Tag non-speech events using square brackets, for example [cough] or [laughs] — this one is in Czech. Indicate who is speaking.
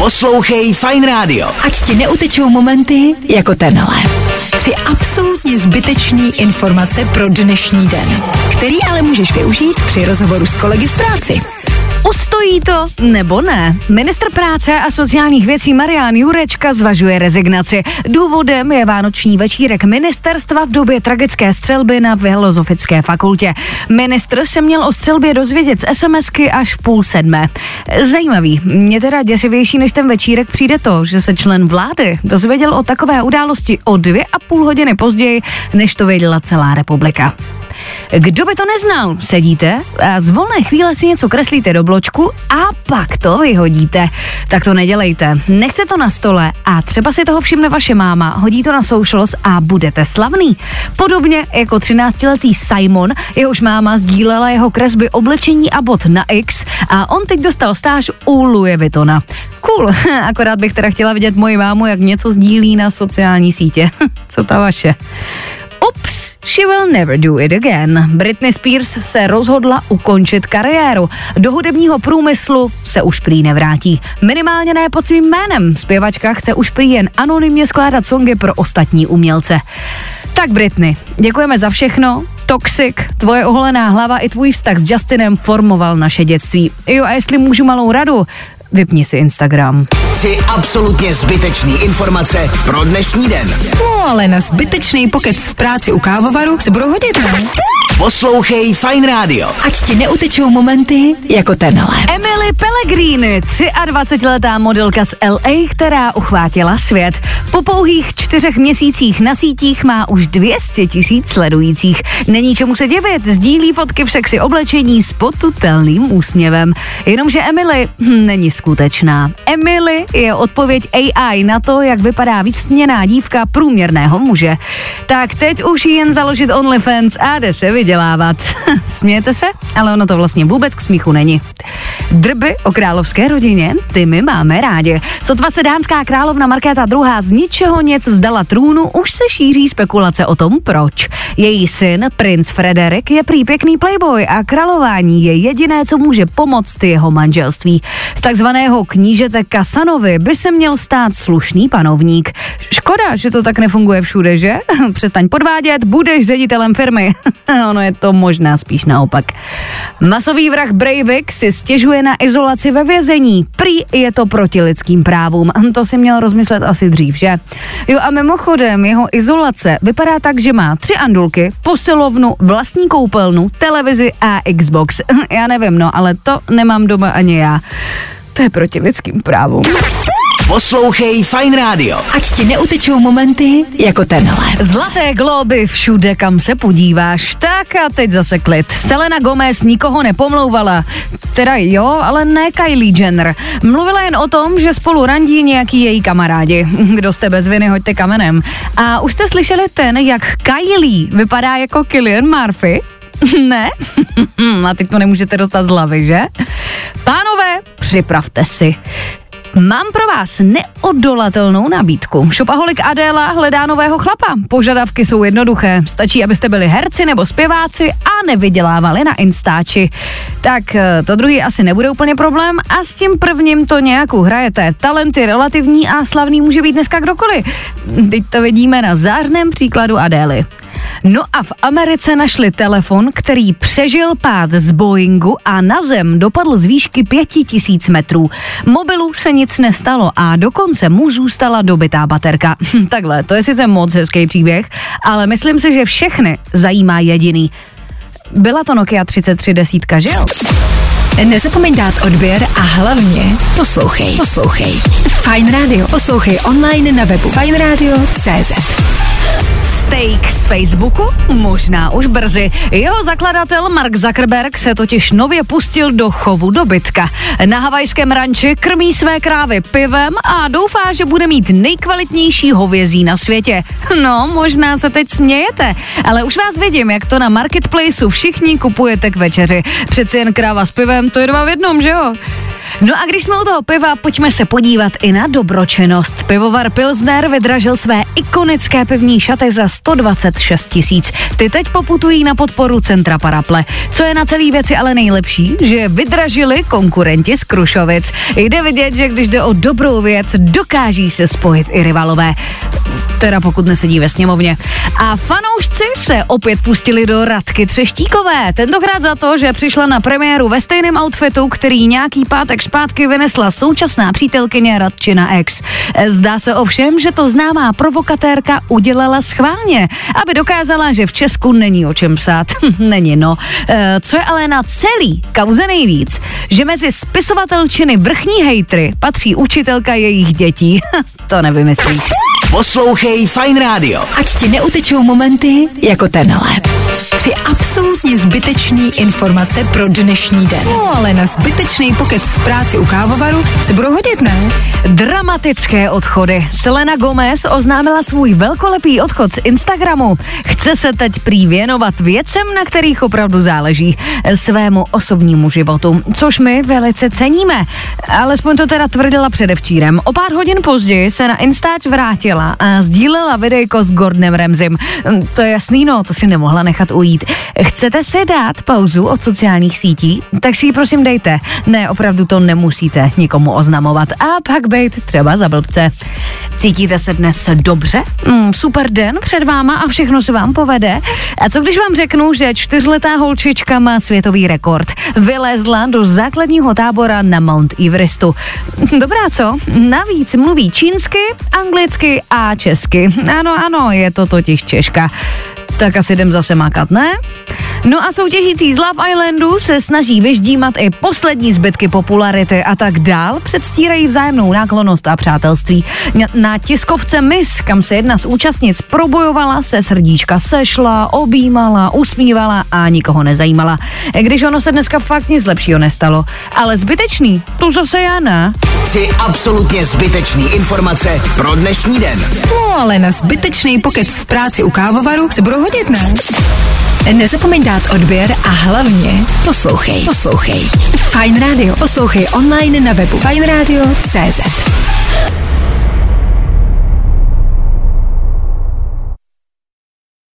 Speaker 1: Poslouchej Fine Radio.
Speaker 2: Ať ti neutečou momenty jako tenhle. Tři absolutně zbytečný informace pro dnešní den, který ale můžeš využít při rozhovoru s kolegy v práci.
Speaker 3: Ustojí to nebo ne? Ministr práce a sociálních věcí Marian Jurečka zvažuje rezignaci. Důvodem je vánoční večírek ministerstva v době tragické střelby na Filozofické fakultě. Ministr se měl o střelbě dozvědět z SMSky až v půl sedmé. Zajímavý. Mě teda děsivější než ten večírek přijde to, že se člen vlády dozvěděl o takové události o dvě a půl hodiny později, než to věděla celá republika. Kdo by to neznal? Sedíte a z volné chvíle si něco kreslíte do bločku a pak to vyhodíte. Tak to nedělejte. Nechte to na stole a třeba si toho všimne vaše máma, hodí to na socials a budete slavný. Podobně jako 13-letý Simon, jehož máma sdílela jeho kresby oblečení a bod na X a on teď dostal stáž u Louis Vuittona. Cool, [laughs] akorát bych teda chtěla vidět moji mámu, jak něco sdílí na sociální sítě. [laughs] Co ta vaše? Ups, she will never do it again. Britney Spears se rozhodla ukončit kariéru. Do hudebního průmyslu se už prý nevrátí. Minimálně ne pod svým jménem. Zpěvačka chce už prý jen anonymně skládat songy pro ostatní umělce. Tak Britney, děkujeme za všechno. Toxic, tvoje oholená hlava i tvůj vztah s Justinem formoval naše dětství. Jo a jestli můžu malou radu, vypni si Instagram.
Speaker 1: Tři absolutně zbytečný informace pro dnešní den.
Speaker 2: No ale na zbytečný pokec v práci u kávovaru se budou hodit, ne?
Speaker 1: Poslouchej Fine Radio.
Speaker 2: Ať ti neutečou momenty jako tenhle.
Speaker 3: Emily Pellegrini, 23-letá modelka z LA, která uchvátila svět. Po pouhých čtyřech měsících na sítích má už 200 tisíc sledujících. Není čemu se divit, sdílí fotky v sexy oblečení s potutelným úsměvem. Jenomže Emily hm, není skutečná. Emily je odpověď AI na to, jak vypadá vysněná dívka průměrného muže. Tak teď už jen založit OnlyFans a jde se vydělávat. [laughs] Smějete se? Ale ono to vlastně vůbec k smíchu není. Drby o královské rodině, ty my máme rádi. Sotva se dánská královna Markéta II. z ničeho nic vzdala trůnu, už se šíří spekulace o tom, proč. Její syn, princ Frederik, je prý pěkný playboy a králování je jediné, co může pomoct jeho manželství. Z takzvaného knížete Kasanovi by se měl stát slušný panovník. Škoda, že to tak nefunguje všude, že? [laughs] Přestaň podvádět, budeš ředitelem firmy. [laughs] ono je to možná spíš naopak. Masový vrah Breivik si stěžuje na izolaci ve vězení. Prý je to proti lidským právům. [laughs] To si měl rozmyslet asi dřív, že? Jo a mimochodem, jeho izolace vypadá tak, že má tři andulky, posilovnu, vlastní koupelnu, televizi a Xbox. Já nevím, no, ale to nemám doma ani já. To je proti lidským právům.
Speaker 1: Poslouchej Fine Radio.
Speaker 2: Ať ti neutečou momenty jako tenhle.
Speaker 3: Zlaté globy všude, kam se podíváš. Tak a teď zase klid. Selena Gomez nikoho nepomlouvala. Teda jo, ale ne Kylie Jenner. Mluvila jen o tom, že spolu randí nějaký její kamarádi. [laughs] Kdo jste bez viny, hoďte kamenem. A už jste slyšeli ten, jak Kylie vypadá jako Killian Murphy? [laughs] ne? [laughs] a teď to nemůžete dostat z hlavy, že? Pánové, připravte si. Mám pro vás neodolatelnou nabídku. Šopaholik Adéla hledá nového chlapa. Požadavky jsou jednoduché. Stačí, abyste byli herci nebo zpěváci a nevydělávali na Instači. Tak eh, to druhý asi nebude úplně problém a s tím prvním to nějak hrajete. Talent je relativní a slavný může být dneska kdokoliv. Teď to vidíme na zářném příkladu Adély. No a v Americe našli telefon, který přežil pád z Boeingu a na zem dopadl z výšky 5000 metrů. Mobilu se nic nestalo a dokonce mu zůstala dobitá baterka. Takhle, to je sice moc hezký příběh, ale myslím si, že všechny zajímá jediný. Byla to Nokia 3310, že jo?
Speaker 2: Nezapomeň dát odběr a hlavně poslouchej. Poslouchej. Fine Radio. Poslouchej online na webu fineradio.cz
Speaker 3: Steak z Facebooku? Možná už brzy. Jeho zakladatel Mark Zuckerberg se totiž nově pustil do chovu dobytka. Na havajském ranči krmí své krávy pivem a doufá, že bude mít nejkvalitnější hovězí na světě. No, možná se teď smějete, ale už vás vidím, jak to na marketplaceu všichni kupujete k večeři. Přeci jen kráva s pivem, to je dva v jednom, že jo? No a když jsme u toho piva, pojďme se podívat i na dobročenost. Pivovar Pilsner vydražil své ikonické pivní šaty za 126 tisíc. Ty teď poputují na podporu Centra Paraple. Co je na celý věci ale nejlepší, že vydražili konkurenti z Krušovic. Jde vidět, že když jde o dobrou věc, dokáží se spojit i rivalové. Teda pokud nesedí ve sněmovně. A fanoušci se opět pustili do Radky Třeštíkové. Tentokrát za to, že přišla na premiéru ve stejném outfitu, který nějaký pátek zpátky vynesla současná přítelkyně Radčina X. Zdá se ovšem, že to známá provokatérka udělala schválně, aby dokázala, že v Česku není o čem psát. [laughs] není no. E, co je ale na celý kauze nejvíc, že mezi spisovatelčiny vrchní hejtry patří učitelka jejich dětí. [laughs] to nevymyslíš.
Speaker 1: Poslouchej Fine Radio.
Speaker 2: Ať ti neutečou momenty jako tenhle. Tři absolutně zbytečný informace pro dnešní den. No ale na zbytečný pokec v práci u kávovaru se budou hodit, ne?
Speaker 3: Dramatické odchody. Selena Gomez oznámila svůj velkolepý odchod z Instagramu. Chce se teď prý věnovat věcem, na kterých opravdu záleží. Svému osobnímu životu, což my velice ceníme. Alespoň to teda tvrdila předevčírem. O pár hodin později se na Instač vrátila a sdílela videjko s Gordonem Remzim. To je jasný, no, to si nemohla nechat ujít. Chcete si dát pauzu od sociálních sítí? Tak si ji prosím dejte. Ne, opravdu to nemusíte nikomu oznamovat. A pak bejt třeba za blbce. Cítíte se dnes dobře? Mm, super den před váma a všechno se vám povede. A co když vám řeknu, že čtyřletá holčička má světový rekord? Vylezla do základního tábora na Mount Everestu. Dobrá, co? Navíc mluví čínsky, anglicky a česky. Ano, ano, je to totiž Češka tak asi jdem zase makat, ne? No a soutěžící z Love Islandu se snaží vyždímat i poslední zbytky popularity a tak dál předstírají vzájemnou náklonost a přátelství. Na tiskovce Miss, kam se jedna z účastnic probojovala, se srdíčka sešla, objímala, usmívala a nikoho nezajímala. Když ono se dneska fakt nic lepšího nestalo. Ale zbytečný, to zase já ne.
Speaker 1: Tři absolutně zbytečný informace pro dnešní den.
Speaker 2: No ale na zbytečný pokec v práci u kávovaru se budou hodit, ne? Nezapomeň dát odběr a hlavně poslouchej. Poslouchej. Fine Radio. Poslouchej online na webu fajnradio.cz.